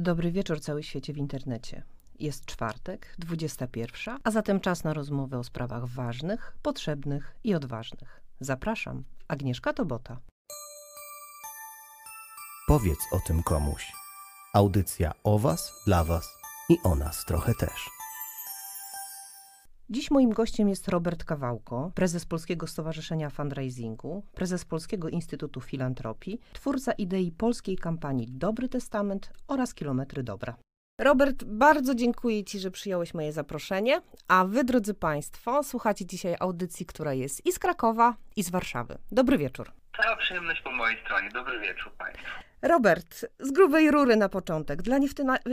Dobry wieczór cały świecie w internecie. Jest czwartek, 21, a zatem czas na rozmowę o sprawach ważnych, potrzebnych i odważnych. Zapraszam, Agnieszka Tobota. Powiedz o tym komuś. Audycja o Was, dla Was i o nas trochę też. Dziś moim gościem jest Robert Kawałko, prezes Polskiego Stowarzyszenia Fundraisingu, prezes Polskiego Instytutu Filantropii, twórca idei polskiej kampanii Dobry Testament oraz Kilometry Dobra. Robert, bardzo dziękuję Ci, że przyjąłeś moje zaproszenie, a Wy, drodzy Państwo, słuchacie dzisiaj audycji, która jest i z Krakowa, i z Warszawy. Dobry wieczór. Cała przyjemność po mojej stronie. Dobry wieczór Państwu. Robert, z grubej rury na początek, dla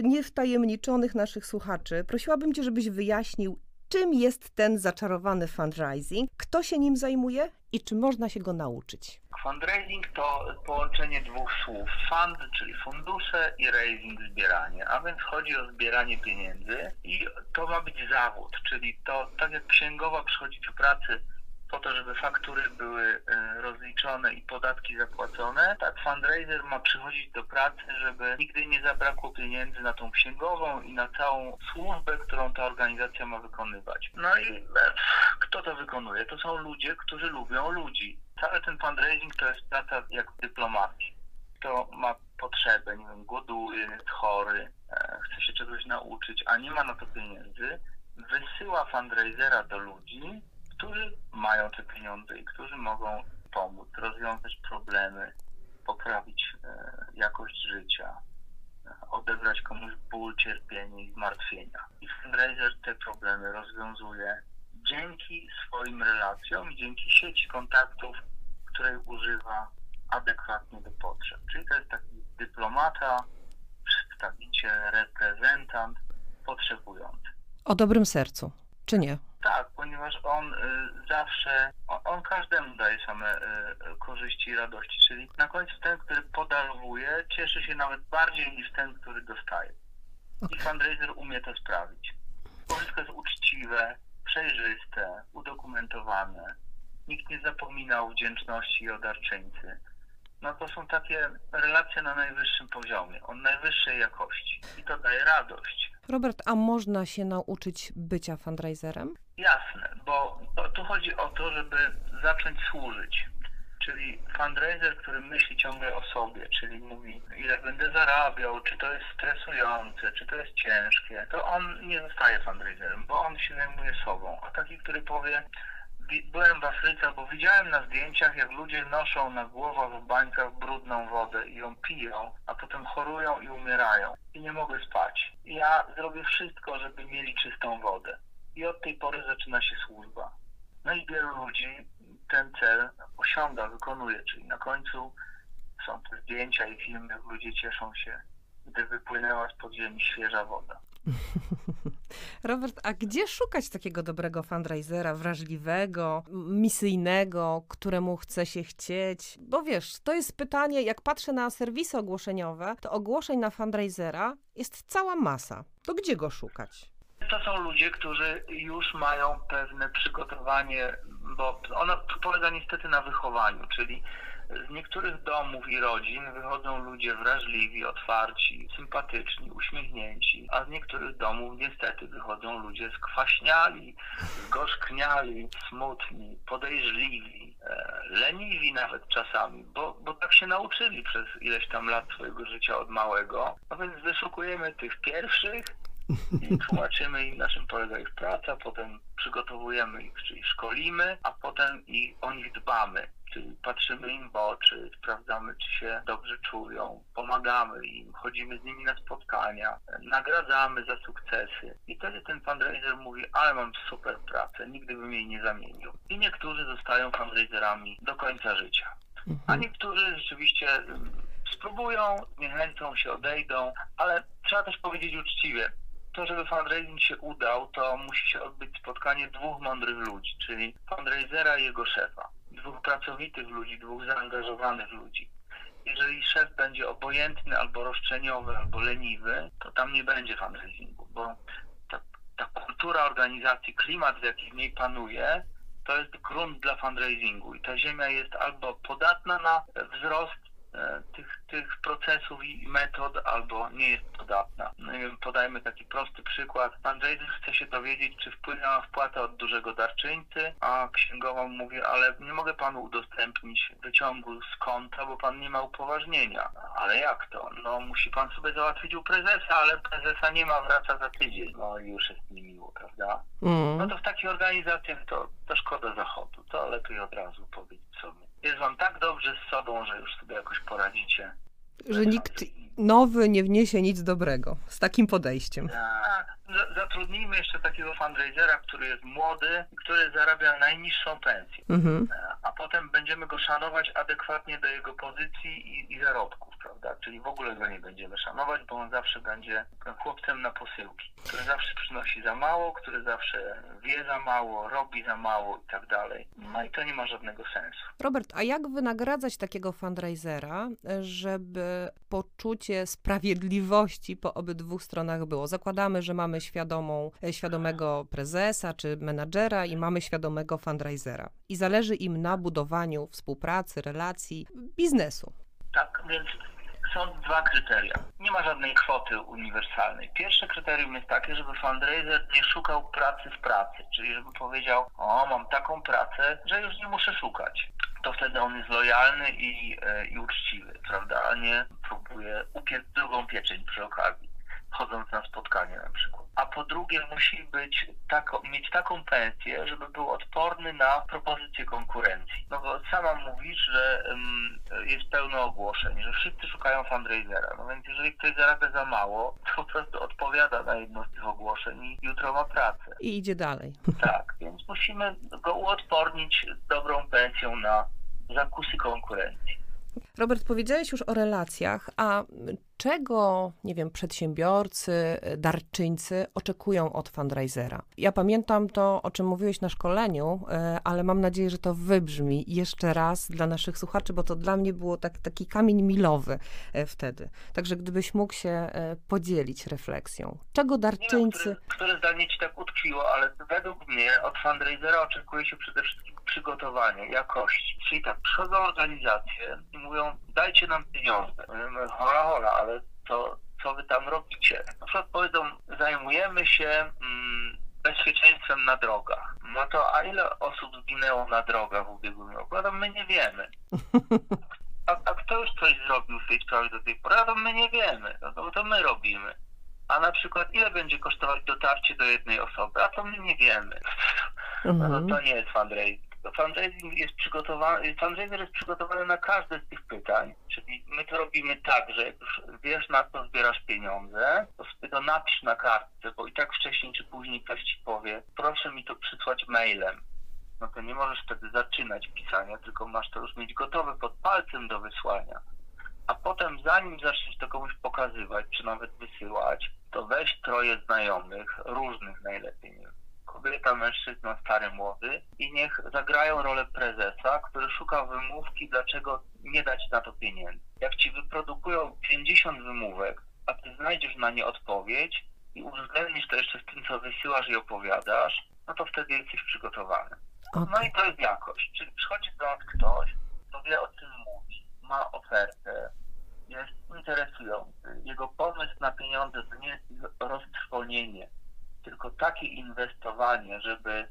niewtajemniczonych naszych słuchaczy, prosiłabym Cię, żebyś wyjaśnił, czym jest ten zaczarowany fundraising, kto się nim zajmuje i czy można się go nauczyć? Fundraising to połączenie dwóch słów. Fund, czyli fundusze i raising, zbieranie. A więc chodzi o zbieranie pieniędzy i to ma być zawód, czyli to tak jak księgowa przychodzi do pracy po to, żeby faktury były e, rozliczone i podatki zapłacone. Tak, fundraiser ma przychodzić do pracy, żeby nigdy nie zabrakło pieniędzy na tą księgową i na całą służbę, którą ta organizacja ma wykonywać. No i e, kto to wykonuje? To są ludzie, którzy lubią ludzi. Cały ten fundraising to jest praca jak dyplomacji. Kto ma potrzebę, nie wiem, głoduje, jest chory, e, chce się czegoś nauczyć, a nie ma na to pieniędzy, wysyła fundraisera do ludzi, którzy mają te pieniądze i którzy mogą pomóc, rozwiązać problemy, poprawić e, jakość życia, e, odebrać komuś ból, cierpienie i zmartwienia. I fundraiser te problemy rozwiązuje dzięki swoim relacjom i dzięki sieci kontaktów, której używa adekwatnie do potrzeb. Czyli to jest taki dyplomata, przedstawiciel, reprezentant potrzebujący. O dobrym sercu, czy nie? Tak, ponieważ on y, zawsze, on, on, każdemu daje same y, korzyści i radości, czyli na końcu ten, który podarowuje, cieszy się nawet bardziej niż ten, który dostaje. I fundraiser umie to sprawić. Bo wszystko jest uczciwe, przejrzyste, udokumentowane. Nikt nie zapomina o wdzięczności i o darczyńcy. No to są takie relacje na najwyższym poziomie, o najwyższej jakości. I to daje radość. Robert, a można się nauczyć bycia fundraiserem? Jasne, bo tu chodzi o to, żeby zacząć służyć. Czyli fundraiser, który myśli ciągle o sobie, czyli mówi, ile będę zarabiał, czy to jest stresujące, czy to jest ciężkie, to on nie zostaje fundraiserem, bo on się zajmuje sobą. A taki, który powie, byłem w Afryce, bo widziałem na zdjęciach, jak ludzie noszą na głowach w bańkach brudną wodę i ją piją, a potem chorują i umierają i nie mogę spać. Ja zrobię wszystko, żeby mieli czystą wodę. I od tej pory zaczyna się służba. No i wielu ludzi ten cel osiąga, wykonuje, czyli na końcu są te zdjęcia i filmy, jak ludzie cieszą się, gdy wypłynęła z podziemi świeża woda. Robert, a gdzie szukać takiego dobrego fundraisera, wrażliwego, misyjnego, któremu chce się chcieć? Bo wiesz, to jest pytanie, jak patrzę na serwisy ogłoszeniowe, to ogłoszeń na fundraisera jest cała masa. To gdzie go szukać? To są ludzie, którzy już mają pewne przygotowanie, bo ono polega niestety na wychowaniu, czyli z niektórych domów i rodzin wychodzą ludzie wrażliwi, otwarci, sympatyczni, uśmiechnięci, a z niektórych domów niestety wychodzą ludzie skwaśniali, zgorzkniali, smutni, podejrzliwi, e, leniwi nawet czasami, bo, bo tak się nauczyli przez ileś tam lat swojego życia od małego. No więc wyszukujemy tych pierwszych, i tłumaczymy im, na czym polega ich praca, potem przygotowujemy ich, czyli szkolimy, a potem i o nich dbamy. Czyli patrzymy im w oczy, sprawdzamy, czy się dobrze czują, pomagamy im, chodzimy z nimi na spotkania, nagradzamy za sukcesy. I wtedy ten fundraiser mówi, ale mam super pracę, nigdy bym jej nie zamienił. I niektórzy zostają fundraiserami do końca życia. A mhm. niektórzy rzeczywiście mm, spróbują, niechęcą się, odejdą, ale trzeba też powiedzieć uczciwie, to, żeby fundraising się udał, to musi się odbyć spotkanie dwóch mądrych ludzi, czyli fundraisera i jego szefa. Dwóch pracowitych ludzi, dwóch zaangażowanych ludzi. Jeżeli szef będzie obojętny albo roszczeniowy, albo leniwy, to tam nie będzie fundraisingu, bo ta, ta kultura organizacji, klimat, w jaki w niej panuje, to jest grunt dla fundraisingu i ta ziemia jest albo podatna na wzrost tych, tych procesów i metod, albo nie jest podatna. No podajmy taki prosty przykład. Pan Jason chce się dowiedzieć, czy wpłynęła wpłata od dużego darczyńcy, a księgowa mówi, ale nie mogę panu udostępnić wyciągu z konta, bo pan nie ma upoważnienia. Ale jak to? No musi pan sobie załatwić u prezesa, ale prezesa nie ma, wraca za tydzień. No już jest niemiło, prawda? Mm. No to w takich organizacjach to, to szkoda zachodu. To lepiej od razu powiedzieć sobie. Jest wam tak dobrze z sobą, że już sobie jakoś poradzicie. Że nikt nowy nie wniesie nic dobrego z takim podejściem. Tak. Za- Zatrudnijmy jeszcze takiego fundraisera, który jest młody, który zarabia najniższą pensję. Mhm. A potem będziemy go szanować adekwatnie do jego pozycji i, i zarobków, prawda? Czyli w ogóle go nie będziemy szanować, bo on zawsze będzie chłopcem na posyłki, który zawsze przynosi za mało, który zawsze wie za mało, robi za mało i tak dalej. No i to nie ma żadnego sensu. Robert, a jak wynagradzać takiego fundraisera, żeby poczucie sprawiedliwości po obydwu stronach było? Zakładamy, że mamy świadomą, e, świadomego prezesa czy menadżera i mamy świadomego fundraisera. I zależy im na budowaniu współpracy, relacji, biznesu. Tak, więc są dwa kryteria. Nie ma żadnej kwoty uniwersalnej. Pierwsze kryterium jest takie, żeby fundraiser nie szukał pracy w pracy, czyli żeby powiedział, o mam taką pracę, że już nie muszę szukać. To wtedy on jest lojalny i, e, i uczciwy, prawda, a nie próbuje upiec drugą pieczeń przy okazji, chodząc na spotkanie na przykład. A po drugie musi być tako, mieć taką pensję, żeby był odporny na propozycje konkurencji. No bo sama mówisz, że ym, jest pełno ogłoszeń, że wszyscy szukają fundraisera. No więc jeżeli ktoś zarabia za mało, to po prostu odpowiada na jedno z tych ogłoszeń i jutro ma pracę. I idzie dalej. Tak, więc musimy go uodpornić dobrą pensją na zakusy konkurencji. Robert, powiedziałeś już o relacjach, a czego, nie wiem, przedsiębiorcy, darczyńcy oczekują od fundraisera? Ja pamiętam to, o czym mówiłeś na szkoleniu, e, ale mam nadzieję, że to wybrzmi jeszcze raz dla naszych słuchaczy, bo to dla mnie było tak, taki kamień milowy e, wtedy. Także gdybyś mógł się e, podzielić refleksją. Czego Nie wiem, darczyńcy... które, które zdanie ci tak utkwiło, ale według mnie od fundraisera oczekuje się przede wszystkim przygotowanie, jakości. Czyli tak, przychodzą organizacje i mówią, dajcie nam pieniądze. My mówimy, hola, hola, ale to, co wy tam robicie? Na przykład powiedzą, zajmujemy się mm, bezpieczeństwem na drogach. No to a ile osób zginęło na drogach w ubiegłym roku? A to my nie wiemy. A, a kto już coś zrobił w tej sprawie do tej pory? A to my nie wiemy. No to, to my robimy. A na przykład ile będzie kosztować dotarcie do jednej osoby? A to my nie wiemy. No Mhm. to, to nie jest fundraising. To fundraising jest przygotowany, fundraiser jest przygotowany na każde z tych pytań, czyli my to robimy tak, że jak już wiesz na co zbierasz pieniądze, to to napisz na kartce, bo i tak wcześniej czy później ktoś ci powie, proszę mi to przysłać mailem. No to nie możesz wtedy zaczynać pisania, tylko masz to już mieć gotowe pod palcem do wysłania. A potem zanim zaczniesz to komuś pokazywać, czy nawet wysyłać, to weź troje znajomych, różnych najlepiej, kobieta, mężczyzna, stary, młody i niech zagrają rolę prezesa, który szuka wymówki, dlaczego nie dać na to pieniędzy. Jak ci wyprodukują 50 wymówek, a ty znajdziesz na nie odpowiedź i uwzględnisz to jeszcze z tym, co wysyłasz i opowiadasz, no to wtedy jesteś przygotowany. No i to jest jakość. Czyli przychodzi do nas ktoś, kto wie o czym mówi, ma ofertę, jest interesujący. Jego pomysł na pieniądze to nie jest roztrwonienie, tylko takie inwestowanie, żeby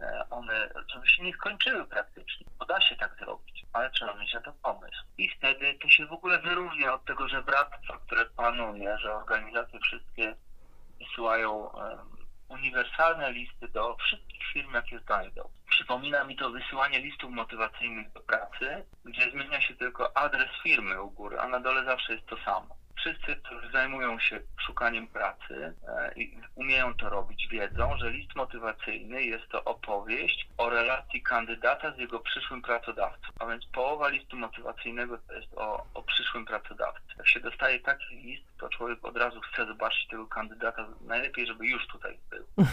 e, one, żeby się nie skończyły praktycznie. Bo da się tak zrobić, ale trzeba mieć na to pomysł. I wtedy to się w ogóle wyróżnia od tego żebractwa, które panuje, że organizacje wszystkie wysyłają uniwersalne listy do wszystkich firm, jakie znajdą. Przypomina mi to wysyłanie listów motywacyjnych do pracy, gdzie zmienia się tylko adres firmy u góry, a na dole zawsze jest to samo. Wszyscy, którzy zajmują się szukaniem pracy e, i umieją to robić, wiedzą, że list motywacyjny jest to opowieść o relacji kandydata z jego przyszłym pracodawcą. A więc połowa listu motywacyjnego to jest o, o przyszłym pracodawcy. Jak się dostaje taki list, to człowiek od razu chce zobaczyć tego kandydata. Najlepiej, żeby już tutaj był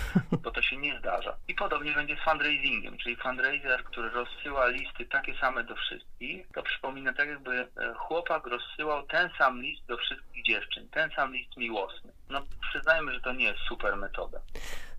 bo to się nie zdarza. I podobnie będzie z fundraisingiem, czyli fundraiser, który rozsyła listy takie same do wszystkich, to przypomina tak jakby e, chłopak rozsyłał ten sam list do wszystkich dziewczyn, ten sam list miłosny. No przyznajmy, że to nie jest super metoda.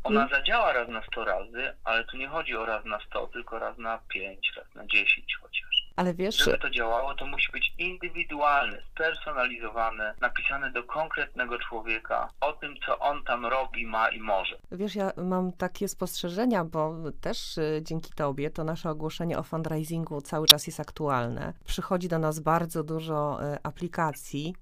Ona Mm. zadziała raz na 100 razy, ale tu nie chodzi o raz na 100, tylko raz na 5, raz na 10 chociaż. Ale wiesz, Żeby to działało, to musi być indywidualne, spersonalizowane, napisane do konkretnego człowieka o tym, co on tam robi, ma i może. Wiesz, ja mam takie spostrzeżenia, bo też y, dzięki Tobie to nasze ogłoszenie o fundraisingu cały czas jest aktualne. Przychodzi do nas bardzo dużo y, aplikacji,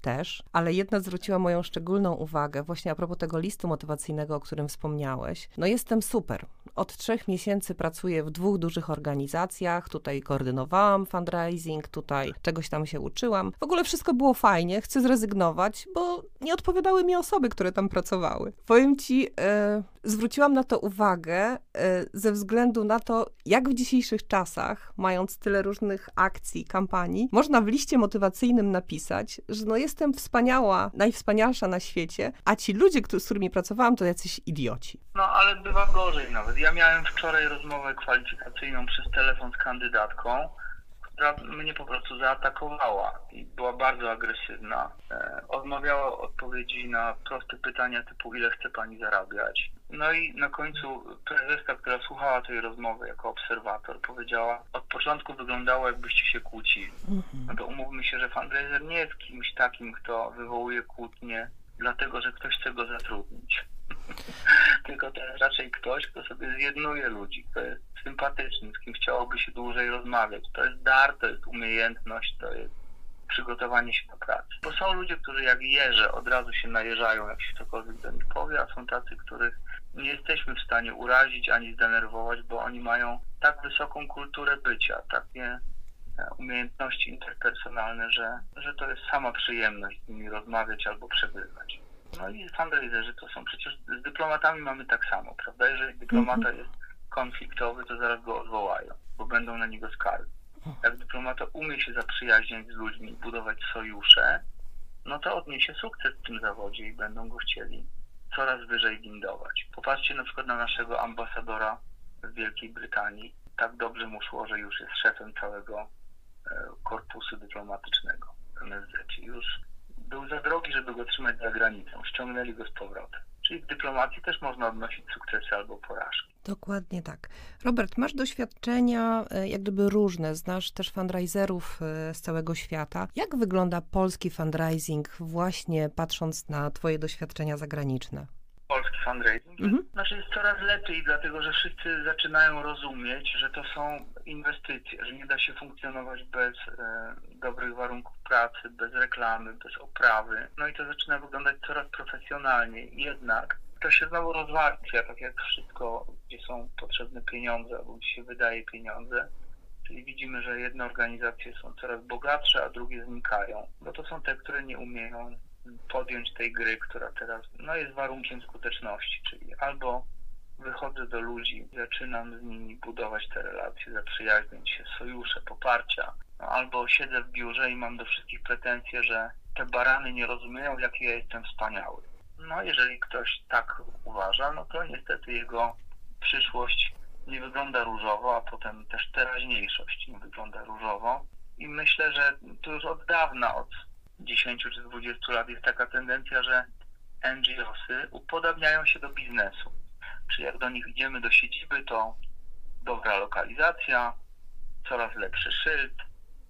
też, ale jedna zwróciła moją szczególną uwagę właśnie a propos tego listu motywacyjnego, o którym wspomniałeś. No jestem super. Od trzech miesięcy pracuję w dwóch dużych organizacjach. Tutaj koordynowałam fundraising, tutaj czegoś tam się uczyłam. W ogóle wszystko było fajnie. Chcę zrezygnować, bo nie odpowiadały mi osoby, które tam pracowały. Powiem ci, e, zwróciłam na to uwagę e, ze względu na to, jak w dzisiejszych czasach, mając tyle różnych akcji, kampanii, można w liście motywacyjnym napisać, że no jestem wspaniała, najwspanialsza na świecie, a ci ludzie, z którymi pracowałam, to jacyś idioci. No ale bywa gorzej nawet. Ja miałem wczoraj rozmowę kwalifikacyjną przez telefon z kandydatką, która mnie po prostu zaatakowała i była bardzo agresywna. E, odmawiała odpowiedzi na proste pytania typu ile chce pani zarabiać. No i na końcu prezeska, która słuchała tej rozmowy jako obserwator, powiedziała, od początku wyglądało jakbyście się kłócili. No to umówmy się, że fundraiser nie jest kimś takim, kto wywołuje kłótnie, dlatego że ktoś chce go zatrudnić. Tylko to jest raczej ktoś, kto sobie zjednuje ludzi, kto jest sympatyczny, z kim chciałoby się dłużej rozmawiać. To jest dar, to jest umiejętność, to jest przygotowanie się do pracy. Bo są ludzie, którzy jak jeże od razu się najeżają, jak się cokolwiek do nich powie, a są tacy, których nie jesteśmy w stanie urazić ani zdenerwować, bo oni mają tak wysoką kulturę bycia, takie e, umiejętności interpersonalne, że, że to jest sama przyjemność z nimi rozmawiać albo przebywać. No i fundraiserzy to są przecież, z dyplomatami mamy tak samo, prawda? Jeżeli dyplomata jest konfliktowy, to zaraz go odwołają, bo będą na niego skargi. Jak dyplomata umie się zaprzyjaźniać z ludźmi, budować sojusze, no to odniesie sukces w tym zawodzie i będą go chcieli coraz wyżej windować. Popatrzcie na przykład na naszego ambasadora w Wielkiej Brytanii. Tak dobrze mu szło, że już jest szefem całego e, korpusu dyplomatycznego w MSZ. Już był za drogi, żeby go trzymać za granicą. Ściągnęli go z powrotem. Czyli w dyplomacji też można odnosić sukcesy albo porażki. Dokładnie tak. Robert, masz doświadczenia e, jak gdyby różne, znasz też fundraiserów e, z całego świata. Jak wygląda polski fundraising właśnie patrząc na twoje doświadczenia zagraniczne? Polski fundraising. Mhm. Znaczy jest coraz lepiej, dlatego że wszyscy zaczynają rozumieć, że to są inwestycje, że nie da się funkcjonować bez e, dobrych warunków pracy, bez reklamy, bez oprawy. No i to zaczyna wyglądać coraz profesjonalniej. Jednak to się znowu rozwarstwia, tak jak wszystko, gdzie są potrzebne pieniądze, albo gdzie się wydaje pieniądze. Czyli widzimy, że jedne organizacje są coraz bogatsze, a drugie znikają, bo to są te, które nie umieją podjąć tej gry, która teraz no, jest warunkiem skuteczności, czyli albo wychodzę do ludzi, zaczynam z nimi budować te relacje, zaprzyjaźnić się, sojusze, poparcia, no, albo siedzę w biurze i mam do wszystkich pretensje, że te barany nie rozumieją, jaki ja jestem wspaniały. No jeżeli ktoś tak uważa, no to niestety jego przyszłość nie wygląda różowo, a potem też teraźniejszość nie wygląda różowo. I myślę, że to już od dawna, od 10 czy 20 lat jest taka tendencja, że NGOsy upodabniają się do biznesu. Czyli jak do nich idziemy do siedziby, to dobra lokalizacja, coraz lepszy szyld,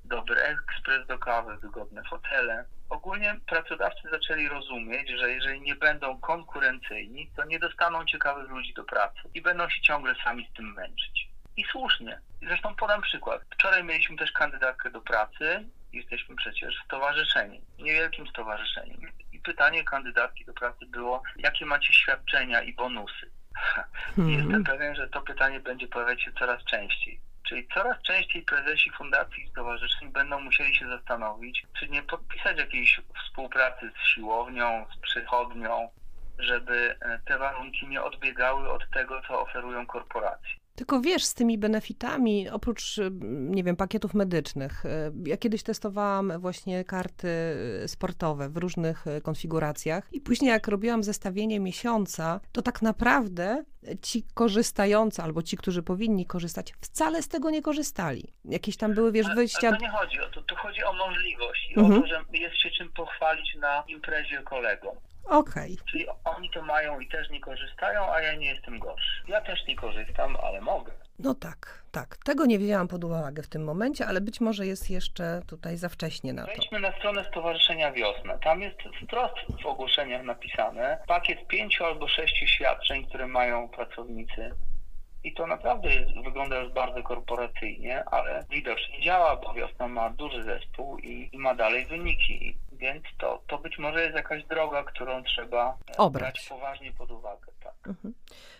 dobry ekspres do kawy, wygodne fotele. Ogólnie pracodawcy zaczęli rozumieć, że jeżeli nie będą konkurencyjni, to nie dostaną ciekawych ludzi do pracy i będą się ciągle sami z tym męczyć. I słusznie. Zresztą podam przykład. Wczoraj mieliśmy też kandydatkę do pracy jesteśmy przecież stowarzyszeniem, niewielkim stowarzyszeniem. I pytanie kandydatki do pracy było, jakie macie świadczenia i bonusy? Mm. Jestem pewien, że to pytanie będzie pojawiać się coraz częściej. Czyli coraz częściej prezesi fundacji i stowarzyszeń będą musieli się zastanowić, czy nie podpisać jakiejś współpracy z siłownią, z przychodnią, żeby e, te warunki nie odbiegały od tego, co oferują korporacje. Tylko wiesz, z tymi benefitami, oprócz, y, nie wiem, pakietów medycznych, y, ja kiedyś testowałam właśnie karty y, sportowe w różnych konfiguracjach i później jak robiłam zestawienie miesiąca, to tak naprawdę ci korzystający albo ci, którzy powinni korzystać, wcale z tego nie korzystali. Jakieś tam były, wiesz, wyjścia... Ale to nie chodzi o to, tu chodzi o możliwość i mhm. o to, że jest się czym pochwalić na imprezie kolegom. Okej. Czyli oni to mają i też nie korzystają, a ja nie jestem gorszy. Ja też nie korzystam, ale mogę. No tak, tak. Tego nie wzięłam pod uwagę w tym momencie, ale być może jest jeszcze tutaj za wcześnie na to. Wejdźmy na stronę Stowarzyszenia Wiosna. Tam jest wprost w ogłoszeniach napisane pakiet pięciu albo sześciu świadczeń, które mają pracownicy. I to naprawdę jest, wygląda już bardzo korporacyjnie, ale widocznie działa, bo Wiosna ma duży zespół i, i ma dalej wyniki. Więc to, to być może jest jakaś droga, którą trzeba e, Obrać. brać poważnie pod uwagę. Tak. Mhm.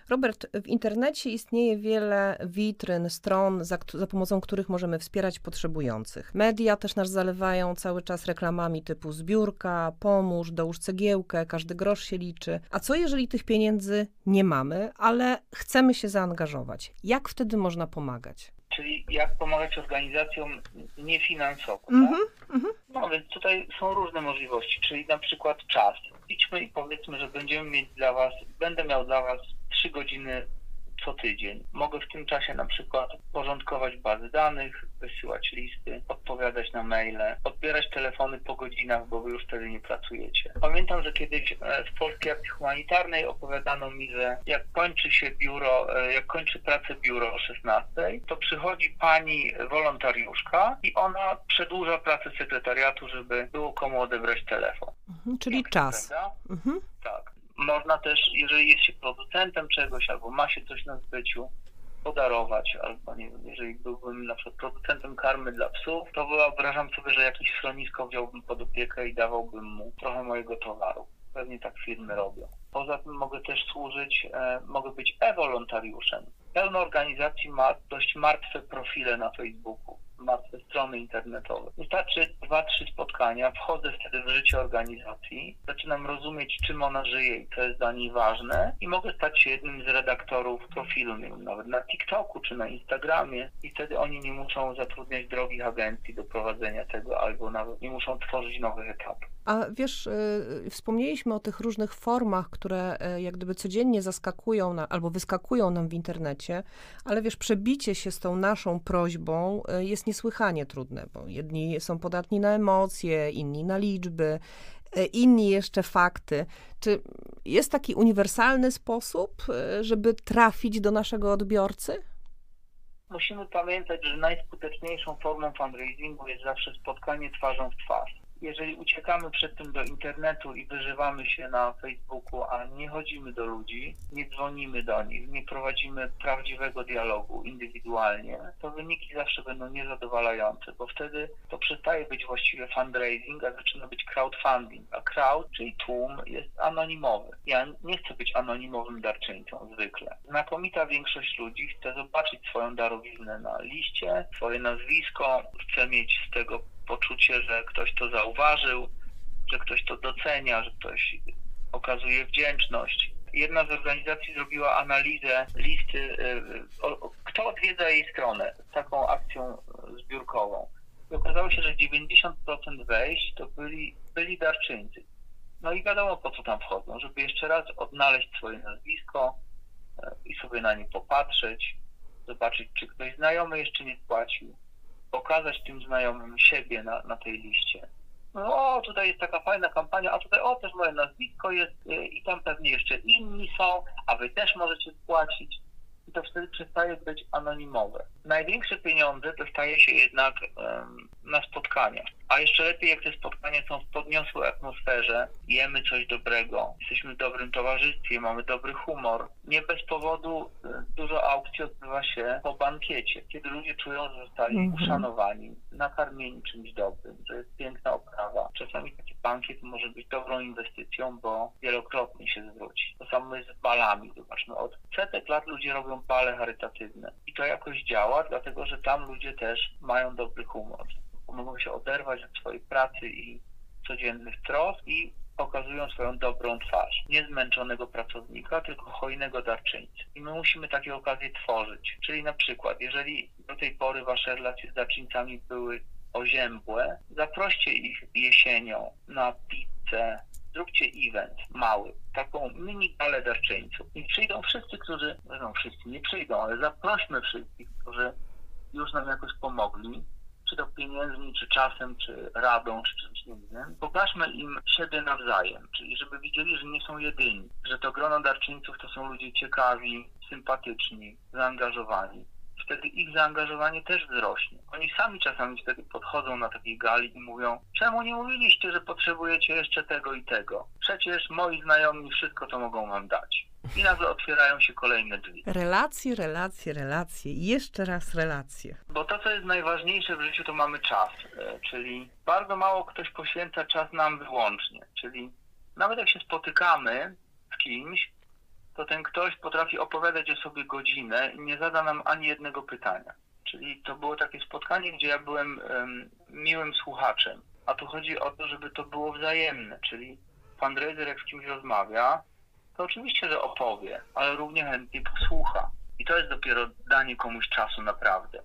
Robert, w internecie istnieje wiele witryn, stron, za, za pomocą których możemy wspierać potrzebujących. Media też nas zalewają cały czas reklamami typu zbiórka, pomóż, dołóż cegiełkę, każdy grosz się liczy. A co jeżeli tych pieniędzy nie mamy, ale chcemy się zaangażować? Jak wtedy można pomagać? Czyli jak pomagać organizacjom niefinansowo. Mhm, tak? mhm. No więc tutaj są różne możliwości, czyli na przykład czas. Idźmy i powiedzmy, że będziemy mieć dla Was, będę miał dla Was 3 godziny co tydzień. Mogę w tym czasie na przykład porządkować bazy danych, wysyłać listy, odpowiadać na maile, odbierać telefony po godzinach, bo wy już wtedy nie pracujecie. Pamiętam, że kiedyś e, w Polskiej Akcji Humanitarnej opowiadano mi, że jak kończy się biuro, e, jak kończy pracę biuro o 16, to przychodzi pani wolontariuszka i ona przedłuża pracę sekretariatu, żeby było komu odebrać telefon. Mhm, Czyli czas. Prawda? Mhm. Tak. Można też, jeżeli jest się producentem czegoś, albo ma się coś na zbyciu, podarować, albo nie wiem, jeżeli byłbym na przykład producentem karmy dla psów, to wyobrażam sobie, że jakieś schronisko wziąłbym pod opiekę i dawałbym mu trochę mojego towaru. Pewnie tak firmy robią. Poza tym mogę też służyć, e, mogę być e-wolontariuszem. Pełno organizacji ma dość martwe profile na Facebooku, martwe strony internetowe. Wystarczy dwa, trzy spotkania, wchodzę wtedy w życie organizacji, zaczynam rozumieć, czym ona żyje i co jest dla niej ważne i mogę stać się jednym z redaktorów profilu, nie wiem, nawet na TikToku czy na Instagramie i wtedy oni nie muszą zatrudniać drogich agencji do prowadzenia tego albo nawet nie muszą tworzyć nowych etapów. A wiesz, y, wspomnieliśmy o tych różnych formach, które y, jak gdyby codziennie zaskakują na, albo wyskakują nam w internecie, ale wiesz, przebicie się z tą naszą prośbą y, jest niesłychanie trudne, bo jedni są podatni na emocje, inni na liczby, y, inni jeszcze fakty. Czy jest taki uniwersalny sposób, y, żeby trafić do naszego odbiorcy? Musimy pamiętać, że najskuteczniejszą formą fundraisingu jest zawsze spotkanie twarzą w twarz. Jeżeli uciekamy przed tym do internetu i wyżywamy się na Facebooku, a nie chodzimy do ludzi, nie dzwonimy do nich, nie prowadzimy prawdziwego dialogu indywidualnie, to wyniki zawsze będą niezadowalające, bo wtedy to przestaje być właściwie fundraising, a zaczyna być crowdfunding. A crowd, czyli tłum, jest anonimowy. Ja nie chcę być anonimowym darczyńcą zwykle. Znakomita większość ludzi chce zobaczyć swoją darowiznę na liście, swoje nazwisko, chce mieć z tego poczucie, że ktoś to zauważył, że ktoś to docenia, że ktoś okazuje wdzięczność. Jedna z organizacji zrobiła analizę listy, y, o, kto odwiedza jej stronę taką akcją y, zbiórkową. I okazało się, że 90% wejść to byli, byli darczyńcy. No i wiadomo po co tam wchodzą, żeby jeszcze raz odnaleźć swoje nazwisko y, i sobie na nie popatrzeć, zobaczyć, czy ktoś znajomy jeszcze nie spłacił pokazać tym znajomym siebie na, na tej liście. No, o, tutaj jest taka fajna kampania, a tutaj, o, też moje nazwisko jest y, i tam pewnie jeszcze inni są, a wy też możecie spłacić. I to wtedy przestaje być anonimowe. Największe pieniądze dostaje się jednak em, na spotkania. A jeszcze lepiej, jak te spotkania są w podniosłej atmosferze, jemy coś dobrego, jesteśmy w dobrym towarzystwie, mamy dobry humor. Nie bez powodu y, dużo aukcji odbywa się po bankiecie, kiedy ludzie czują, że zostali Mhm. uszanowani, nakarmieni czymś dobrym, że jest piękna oprawa. Czasami taki bankiet może być dobrą inwestycją, bo wielokrotnie się zwróci. To samo jest z balami. Zobaczmy, od setek lat ludzie robią bale charytatywne i to jakoś działa, dlatego że tam ludzie też mają dobry humor. Mogą się oderwać od swojej pracy i codziennych trosk i pokazują swoją dobrą twarz. Nie zmęczonego pracownika, tylko hojnego darczyńcy. I my musimy takie okazje tworzyć. Czyli na przykład, jeżeli do tej pory wasze relacje z darczyńcami były oziębłe, zaproście ich jesienią na pizzę, zróbcie event mały, taką mini galę darczyńców. I przyjdą wszyscy, którzy, no wszyscy nie przyjdą, ale zaprośmy wszystkich, którzy już nam jakoś pomogli, czy to pieniędzmi, czy czasem, czy radą, czy czymś innym, pokażmy im siebie nawzajem, czyli żeby widzieli, że nie są jedyni, że to grono darczyńców to są ludzie ciekawi, sympatyczni, zaangażowani wtedy ich zaangażowanie też wzrośnie. Oni sami czasami wtedy podchodzą na takiej gali i mówią, czemu nie mówiliście, że potrzebujecie jeszcze tego i tego? Przecież moi znajomi wszystko to mogą wam dać. I nagle otwierają się kolejne drzwi. Relacje, relacje, relacje i jeszcze raz relacje. Bo to, co jest najważniejsze w życiu, to mamy czas. E, czyli bardzo mało ktoś poświęca czas nam wyłącznie. Czyli nawet jak się spotykamy z kimś, to ten ktoś potrafi opowiadać o sobie godzinę i nie zada nam ani jednego pytania. Czyli to było takie spotkanie, gdzie ja byłem um, miłym słuchaczem. A tu chodzi o to, żeby to było wzajemne, czyli fundraiser jak z kimś rozmawia, to oczywiście, że opowie, ale równie chętnie posłucha. I to jest dopiero danie komuś czasu naprawdę.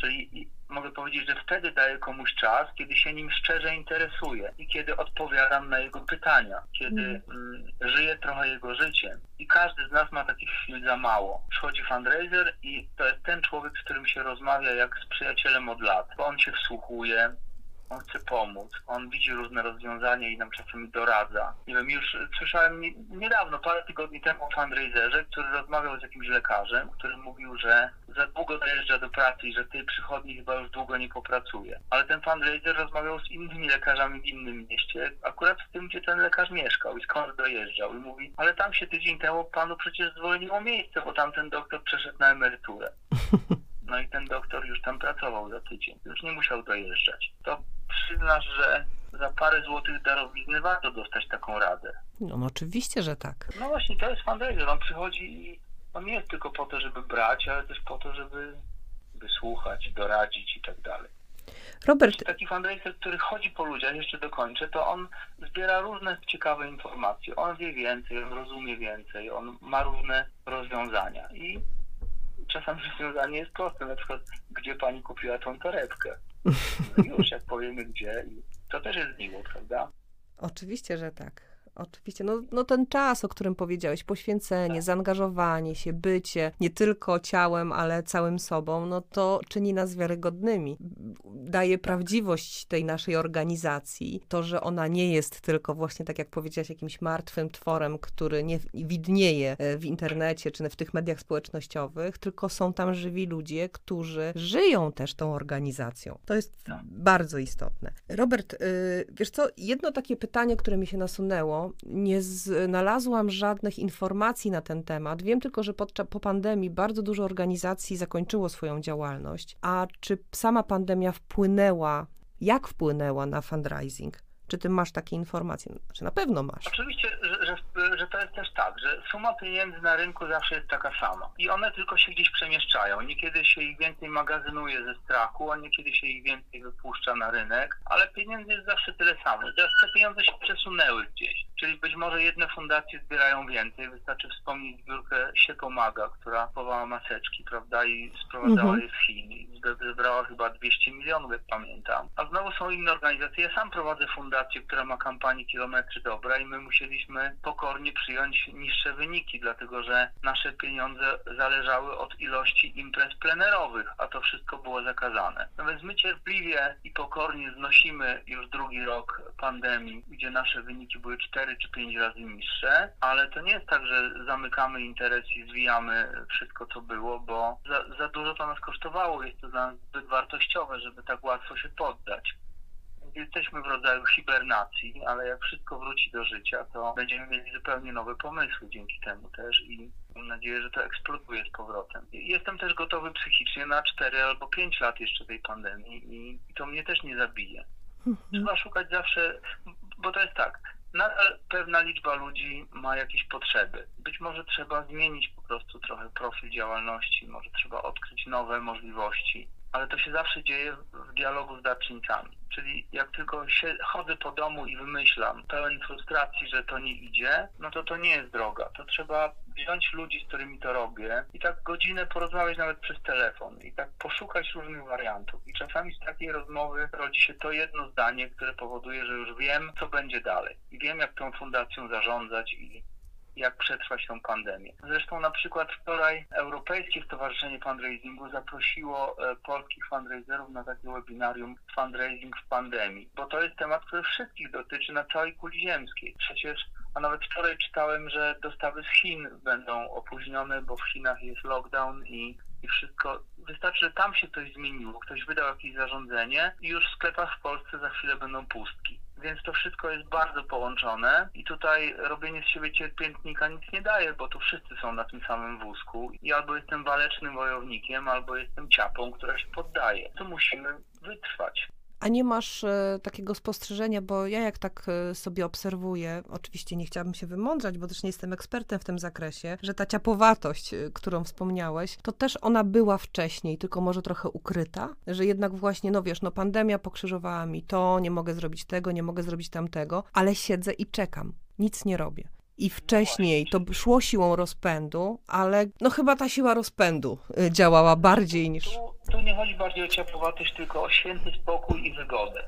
Czyli mogę powiedzieć, że wtedy daję komuś czas, kiedy się nim szczerze interesuję i kiedy odpowiadam na jego pytania, kiedy mm. mm żyję trochę jego życiem. I każdy z nas ma takich chwil za mało. Przychodzi fundraiser i to jest ten człowiek, z którym się rozmawia jak z przyjacielem od lat, bo on się wsłuchuje, on chce pomóc, on widzi różne rozwiązania i nam czasami doradza. Nie wiem, już słyszałem niedawno, parę tygodni temu o fundraiserze, który rozmawiał z jakimś lekarzem, który mówił, że za długo dojeżdża do pracy i że w tej przychodni chyba już długo nie popracuje. Ale ten fundraiser rozmawiał z innymi lekarzami w innym mieście, akurat w tym, gdzie ten lekarz mieszkał i skąd dojeżdżał. I mówi, ale tam się tydzień temu panu przecież zwolniło miejsce, bo tamten doktor przeszedł na emeryturę. No i ten doktor już tam pracował za tydzień, już nie musiał dojeżdżać. To przyznasz, że za parę złotych darowizny warto dostać taką radę. No, no oczywiście, że tak. No właśnie, to jest fundraiser. On przychodzi i on nie jest tylko po to, żeby brać, ale też po to, żeby wysłuchać, doradzić i tak dalej. Robert. Taki fundraiser, który chodzi po ludziach, jeszcze dokończę, to on zbiera różne ciekawe informacje. On wie więcej, on rozumie więcej, on ma różne rozwiązania. I czasem rozwiązanie jest proste, na przykład gdzie pani kupiła tą torebkę. Już jak powiemy gdzie, to też jest miło, prawda? Oczywiście, że tak. Oczywiście, no, no ten czas, o którym powiedziałeś, poświęcenie, tak. zaangażowanie się, bycie nie tylko ciałem, ale całym sobą, no to czyni nas wiarygodnymi. Daje prawdziwość tej naszej organizacji. To, że ona nie jest tylko właśnie, tak jak powiedziałaś, jakimś martwym tworem, który nie widnieje e, w internecie czy w tych mediach społecznościowych, tylko są tam żywi ludzie, którzy żyją też tą organizacją. To jest no. bardzo istotne. Robert, y, wiesz co, jedno takie pytanie, które mi się nasunęło, nie znalazłam żadnych informacji na ten temat. Wiem tylko, że podczas, po pandemii bardzo dużo organizacji zakończyło swoją działalność. A czy sama pandemia wpłynęła, jak wpłynęła na fundraising? Czy ty masz takie informacje? Znaczy na pewno masz. Oczywiście, że, że, że, to jest też tak, że suma pieniędzy na rynku zawsze jest taka sama. I one tylko się gdzieś przemieszczają. Niekiedy się ich więcej magazynuje ze strachu, a niekiedy się ich więcej wypuszcza na rynek, ale pieniędzy jest zawsze tyle samo. Teraz te pieniądze się przesunęły gdzieś. Czyli być może jedne fundacje zbierają więcej. Wystarczy wspomnieć zbiórkę Się Pomaga, która kupowała maseczki, prawda, i sprowadzała mhm. je z Chin. I zebrała chyba 200 milionów, jak pamiętam. A znowu są inne organizacje. Ja sam prowadzę fundację fundację, która ma kampanię Kilometry Dobra i my musieliśmy pokornie przyjąć niższe wyniki, dlatego że nasze pieniądze zależały od ilości imprez plenerowych, a to wszystko było zakazane. No więc my cierpliwie i pokornie znosimy już drugi rok pandemii, gdzie nasze wyniki były 4 czy 5 razy niższe, ale to nie jest tak, że zamykamy interes i zwijamy wszystko, co było, bo za, za dużo to nas kosztowało. Jest to dla nas zbyt wartościowe, żeby tak łatwo się poddać jesteśmy w rodzaju hibernacji, ale jak wszystko wróci do życia, to będziemy mieli zupełnie nowe pomysły dzięki temu też i mam nadzieję, że to eksploduje z powrotem. Jestem też gotowy psychicznie na 4 albo 5 lat jeszcze tej pandemii i, to mnie też nie zabije. Mhm. Trzeba szukać zawsze, bo to jest tak, nadal pewna liczba ludzi ma jakieś potrzeby. Być może trzeba zmienić po prostu trochę profil działalności, może trzeba odkryć nowe możliwości ale to się zawsze dzieje w dialogu z darczyńcami. Czyli jak tylko się, chodzę po domu i wymyślam, pełen frustracji, że to nie idzie, no to to nie jest droga. To trzeba wziąć ludzi, z którymi to robię i tak godzinę porozmawiać nawet przez telefon i tak poszukać różnych wariantów. I czasami z takiej rozmowy rodzi się to jedno zdanie, które powoduje, że już wiem, co będzie dalej. I wiem, jak tą fundacją zarządzać i jak przetrwać tą pandemię. Zresztą na przykład wczoraj Europejskie Stowarzyszenie Fundraisingu zaprosiło e, polskich fundraiserów na takie webinarium Fundraising w pandemii, bo to jest temat, który wszystkich dotyczy na całej kuli ziemskiej. Przecież a nawet wczoraj czytałem, że dostawy z Chin będą opóźnione, bo w Chinach jest lockdown i, i wszystko. Wystarczy, że tam się coś zmieniło, ktoś wydał jakieś zarządzenie i już w sklepach w Polsce za chwilę będą pustki. Więc to wszystko jest bardzo połączone i tutaj robienie z siebie cierpiętnika nic nie daje, bo tu wszyscy są na tym samym wózku i albo jestem walecznym wojownikiem, albo jestem ciapą, która się poddaje. To musimy wytrwać. A nie masz e, takiego spostrzeżenia, bo ja jak tak e, sobie obserwuję, oczywiście nie chciałabym się wymądrzać, bo też nie jestem ekspertem w tym zakresie, że ta ciapowatość, e, którą wspomniałeś, to też ona była wcześniej, tylko może trochę ukryta, że jednak właśnie, no wiesz, no pandemia pokrzyżowała mi to, nie mogę zrobić tego, nie mogę zrobić tamtego, ale siedzę i czekam, nic nie robię. I wcześniej to szło siłą rozpędu, ale no chyba ta siła rozpędu y, działała bardziej niż. Tu, tu nie chodzi bardziej o ciepłowatość, tylko o święty spokój i wygodę.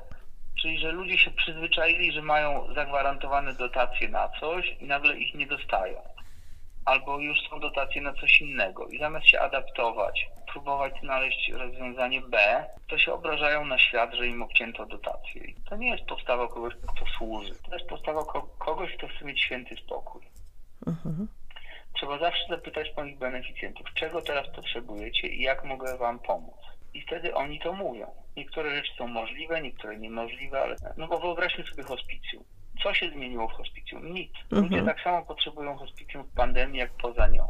Czyli, że ludzie się przyzwyczaili, że mają zagwarantowane dotacje na coś i nagle ich nie dostają albo już są dotacje na coś innego i zamiast się adaptować, próbować znaleźć rozwiązanie B, to się obrażają na świat, że im obcięto dotację. I to nie jest postawa kogoś, kto służy. To jest postawa kogoś, kto chce mieć święty spokój. Mhm. Trzeba zawsze zapytać moich beneficjentów, czego teraz potrzebujecie i jak mogę wam pomóc. I wtedy oni to mówią. Niektóre rzeczy są możliwe, niektóre niemożliwe, ale no bo wyobraźmy sobie hospicjum. Co się zmieniło w hospicjum? Nic. Ludzie mhm. tak samo potrzebują hospicjum w pandemii, jak poza nią.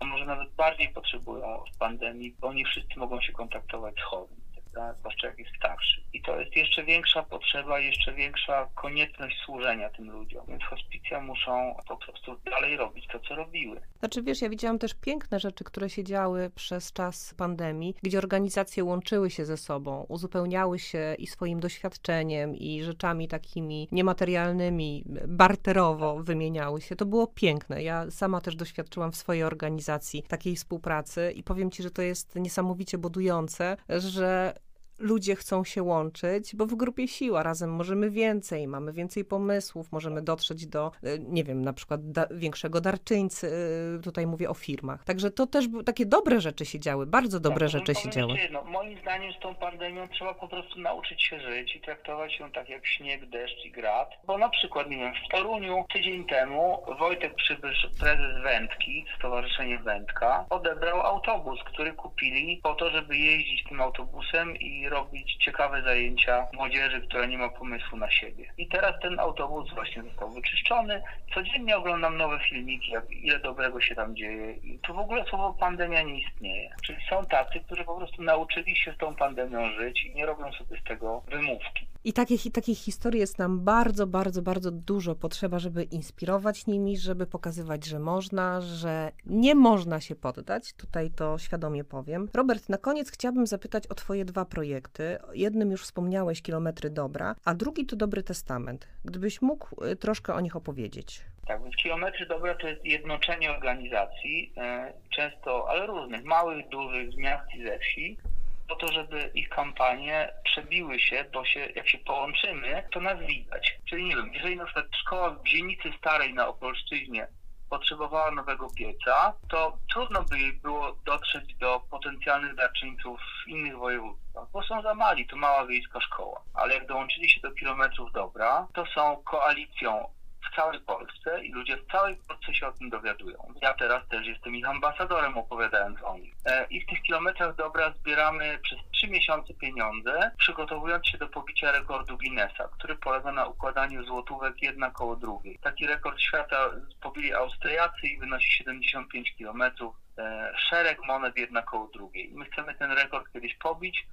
A może nawet bardziej potrzebują w pandemii, bo nie wszyscy mogą się kontaktować z chorym prawda? zwłaszcza jak jest starszy. I to jest jeszcze większa potrzeba, jeszcze większa konieczność służenia tym ludziom. Więc hospicja muszą po prostu dalej robić to, co robiły. Znaczy wiesz, ja widziałam też piękne rzeczy, które się działy przez czas pandemii, gdzie organizacje łączyły się ze sobą, uzupełniały się i swoim doświadczeniem, i rzeczami takimi niematerialnymi, barterowo wymieniały się. To było piękne. Ja sama też doświadczyłam w swojej organizacji takiej współpracy i powiem ci, że to jest niesamowicie budujące, że ludzie chcą się łączyć, bo w grupie siła razem możemy więcej, mamy więcej pomysłów, możemy dotrzeć do, e, nie wiem, na przykład da, większego darczyńcy, e, tutaj mówię o firmach. Także to też takie dobre rzeczy się działy, bardzo dobre tak, rzeczy się działy. Jedno. Moim zdaniem z tą pandemią trzeba po prostu nauczyć się żyć i traktować ją tak jak śnieg, deszcz i grad, bo na przykład, nie wiem, w Toruniu tydzień temu Wojtek Przybysz, prezes Wędki, Stowarzyszenie Wędka, odebrał autobus, który kupili po to, żeby jeździć tym autobusem i robić ciekawe zajęcia młodzieży, która nie ma pomysłu na siebie. I teraz ten autobus właśnie został wyczyszczony. Codziennie oglądam nowe filmiki, jak, ile dobrego się tam dzieje. I tu w ogóle słowo pandemia nie istnieje. Czyli są tacy, którzy po prostu nauczyli się z tą pandemią żyć i nie robią sobie z tego wymówki. I takich, takich historii jest nam bardzo, bardzo, bardzo dużo. Potrzeba, żeby inspirować nimi, żeby pokazywać, że można, że nie można się poddać. Tutaj to świadomie powiem. Robert, na koniec chciałabym zapytać o Twoje dwa projekty. Jednym już wspomniałeś Kilometry Dobra, a drugi to Dobry Testament. Gdybyś mógł y, troszkę o nich opowiedzieć. Tak, więc Kilometry Dobra to jest jednoczenie organizacji, y, często, ale różnych, małych, dużych, z miast i ze wsi, po to, żeby ich kampanie przebiły się, bo się, jak się połączymy, to nas widać. Czyli nie wiem, jeżeli na przykład szkoła w Dzielnicy Starej na Opolszczyźnie potrzebowała nowego pieca, to trudno by jej było dotrzeć do potencjalnych darczyńców w innych województwach, bo są za mali, to mała wiejska szkoła. Ale jak dołączyli się do kilometrów dobra, to są koalicją w całej Polsce i ludzie w całej Polsce się o tym dowiadują. Ja teraz też jestem ich ambasadorem opowiadając o nich. E, I w tych kilometrach dobra zbieramy przez trzy miesiące pieniądze, przygotowując się do pobicia rekordu Guinnessa, który polega na układaniu złotówek jedna koło drugiej. Taki rekord świata pobili Austriacy i wynosi 75 kilometrów. E, szereg monet jedna koło drugiej. My chcemy ten rekord kiedyś pobić,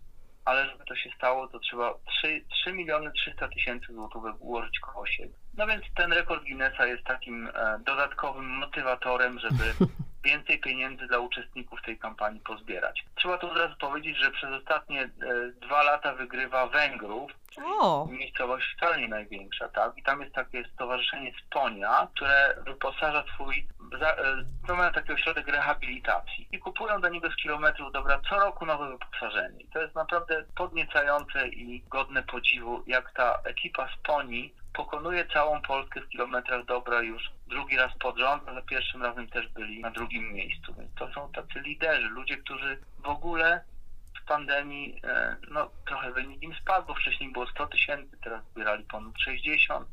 ale żeby to się stało, to trzeba 3, 3 miliony 300 tysięcy złotówek ułożyć koło siebie. No więc ten rekord Guinnessa jest takim e, dodatkowym motywatorem, żeby więcej pieniędzy dla uczestników tej kampanii pozbierać. Trzeba tu od razu powiedzieć, że przez ostatnie e, dwa lata wygrywa Węgrów, czyli o. miejscowość wcale nie największa, tak? I tam jest takie stowarzyszenie Sponia, które wyposaża swój, za, e, mają taki ośrodek rehabilitacji i kupują do niego z kilometrów dobra co roku nowe wyposażenie. I to jest naprawdę podniecające i godne podziwu, jak ta ekipa Sponi pokonuje całą Polskę w kilometrach dobra już drugi raz pod rząd, a za pierwszym razem też byli na drugim miejscu. Więc to są tacy liderzy, ludzie, którzy w ogóle w pandemii, e, no trochę wynik im spadł, bo wcześniej było 100 tysięcy, teraz zbierali ponad 60,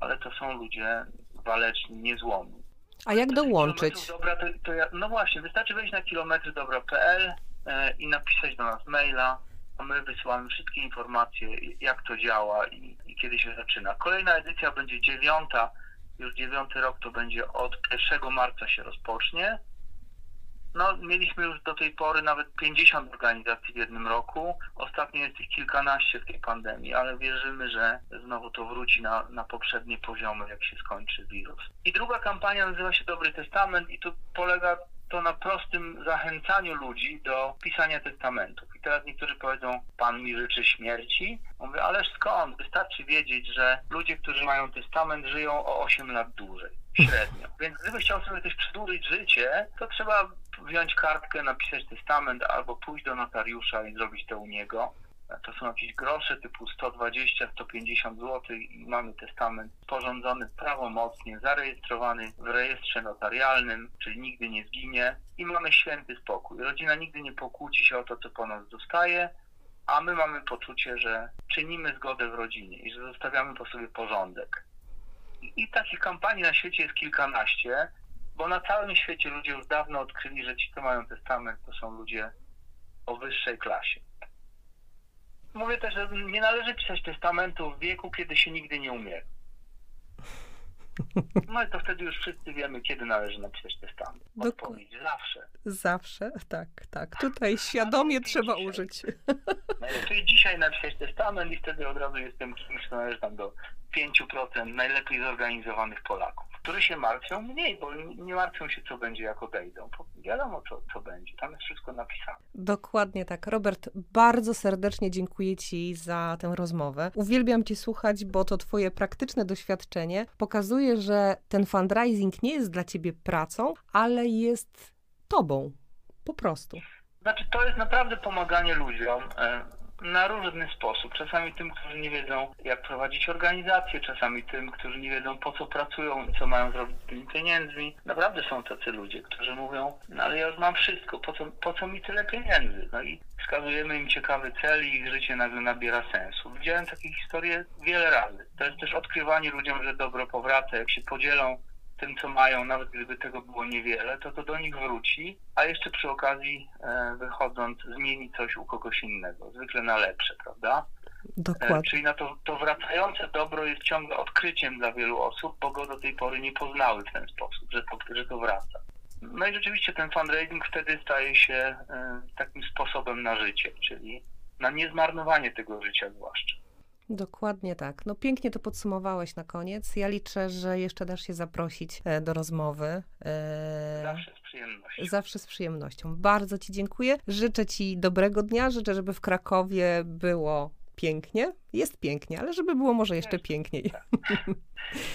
ale to są ludzie waleczni, niezłomni. A jak dołączyć? Dobra, to, to ja, no właśnie, wystarczy wejść na kilometrydobra.pl e, i napisać do nas maila, a my wysyłamy wszystkie informacje, jak to działa i kiedy się zaczyna. Kolejna edycja będzie dziewiąta, już dziewiąty rok to będzie od 1 marca się rozpocznie. No, mieliśmy już do tej pory nawet 50 organizacji w jednym roku. Ostatnio jest ich kilkanaście w tej pandemii, ale wierzymy, że znowu to wróci na, na poprzednie poziomy, jak się skończy wirus. I druga kampania nazywa się Dobry Testament i tu polega to na prostym zachęcaniu ludzi do pisania testamentów. I teraz niektórzy powiedzą, Pan mi życzy śmierci. Mówię, ależ skąd? Wystarczy wiedzieć, że ludzie, którzy mają testament, żyją o 8 lat dłużej. Średnio. Więc gdyby chciał sobie ktoś przedłużyć życie, to trzeba wziąć kartkę, napisać testament albo pójść do notariusza i zrobić to u niego to są jakieś grosze typu 120-150 zł i mamy testament sporządzony prawomocnie, zarejestrowany w rejestrze notarialnym, czyli nigdy nie zginie i mamy święty spokój. Rodzina nigdy nie pokłóci się o to, co po nas dostaje, a my mamy poczucie, że czynimy zgodę w rodzinie i że zostawiamy po sobie porządek. I takich kampanii na świecie jest kilkanaście, bo na całym świecie ludzie już dawno odkryli, że ci, co mają testament, to są ludzie o wyższej klasie. Mówię też, że nie należy pisać testamentu w wieku, kiedy się nigdy nie umiera. No i to wtedy już wszyscy wiemy, kiedy należy napisać testament. Odpowiedź zawsze. Zawsze, tak, tak. Tutaj świadomie trzeba dzisiaj. użyć. Najlepiej dzisiaj napisać testament i wtedy od razu jestem kimś, kto należy tam do 5% najlepiej zorganizowanych Polaków które się martwią mniej, bo nie martwią się, co będzie, jak odejdą. Wiadomo, co, co będzie. Tam jest wszystko napisane. Dokładnie tak. Robert, bardzo serdecznie dziękuję Ci za tę rozmowę. Uwielbiam Cię słuchać, bo to Twoje praktyczne doświadczenie pokazuje, że ten fundraising nie jest dla Ciebie pracą, ale jest Tobą. Po prostu. Znaczy, to jest naprawdę pomaganie ludziom. Na różny sposób. Czasami tym, którzy nie wiedzą, jak prowadzić organizację, czasami tym, którzy nie wiedzą, po co pracują i co mają zrobić z tymi pieniędzmi. Naprawdę są tacy ludzie, którzy mówią, no ale ja już mam wszystko, po co, po co mi tyle pieniędzy? No i wskazujemy im ciekawy cel i ich życie nagle nabiera sensu. Widziałem takie historie wiele razy. To jest też odkrywanie ludziom, że dobro powraca, jak się podzielą tym, co mają, nawet gdyby tego było niewiele, to to do nich wróci, a jeszcze przy okazji e, wychodząc zmieni coś u kogoś innego, zwykle na lepsze, prawda? Dokładnie. E, czyli na to, to wracające dobro jest ciągle odkryciem dla wielu osób, bo go do tej pory nie poznały w ten sposób, że to, że to wraca. No i rzeczywiście ten fundraising wtedy staje się e, takim sposobem na życie, czyli na niezmarnowanie tego życia zwłaszcza. Dokładnie tak. No pięknie to podsumowałeś na koniec. Ja liczę, że jeszcze dasz się zaprosić e, do rozmowy. E, zawsze z przyjemnością. Zawsze z przyjemnością. Bardzo Ci dziękuję. Życzę Ci dobrego dnia. Życzę, żeby w Krakowie było pięknie. Jest pięknie, ale żeby było może jeszcze piękniej. Tak.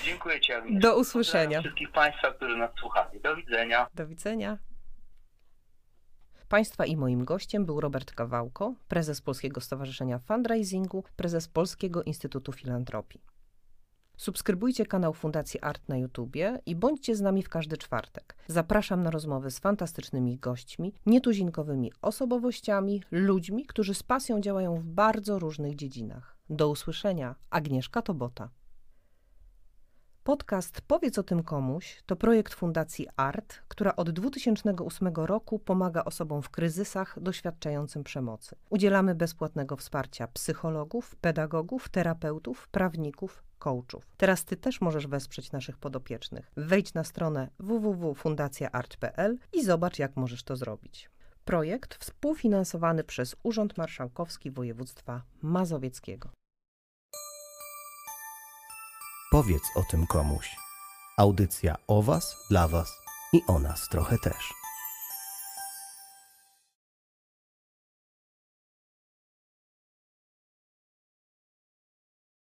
Dziękuję Ci, Agnieszka. Do usłyszenia. Pozdrawiam wszystkich Państwa, którzy nas słuchali. Do widzenia. Do widzenia. Państwa i moim gościem był Robert Kawałko, prezes Polskiego Stowarzyszenia Fundraisingu, prezes Polskiego Instytutu Filantropii. Subskrybujcie kanał Fundacji Art na YouTubie i bądźcie z nami w każdy czwartek. Zapraszam na rozmowy z fantastycznymi gośćmi, nietuzinkowymi osobowościami, ludźmi, którzy z pasją działają w bardzo różnych dziedzinach. Do usłyszenia. Agnieszka Tobota. Podcast Powiedz o tym komuś to projekt Fundacji ART, która od 2008 roku pomaga osobom w kryzysach doświadczającym przemocy. Udzielamy bezpłatnego wsparcia psychologów, pedagogów, terapeutów, prawników, coachów. Teraz Ty też możesz wesprzeć naszych podopiecznych. Wejdź na stronę www.fundacjaart.pl i zobacz, jak możesz to zrobić. Projekt współfinansowany przez Urząd Marszałkowski Województwa Mazowieckiego. Powiedz o tym komuś. Audycja o Was, dla Was i o nas trochę też.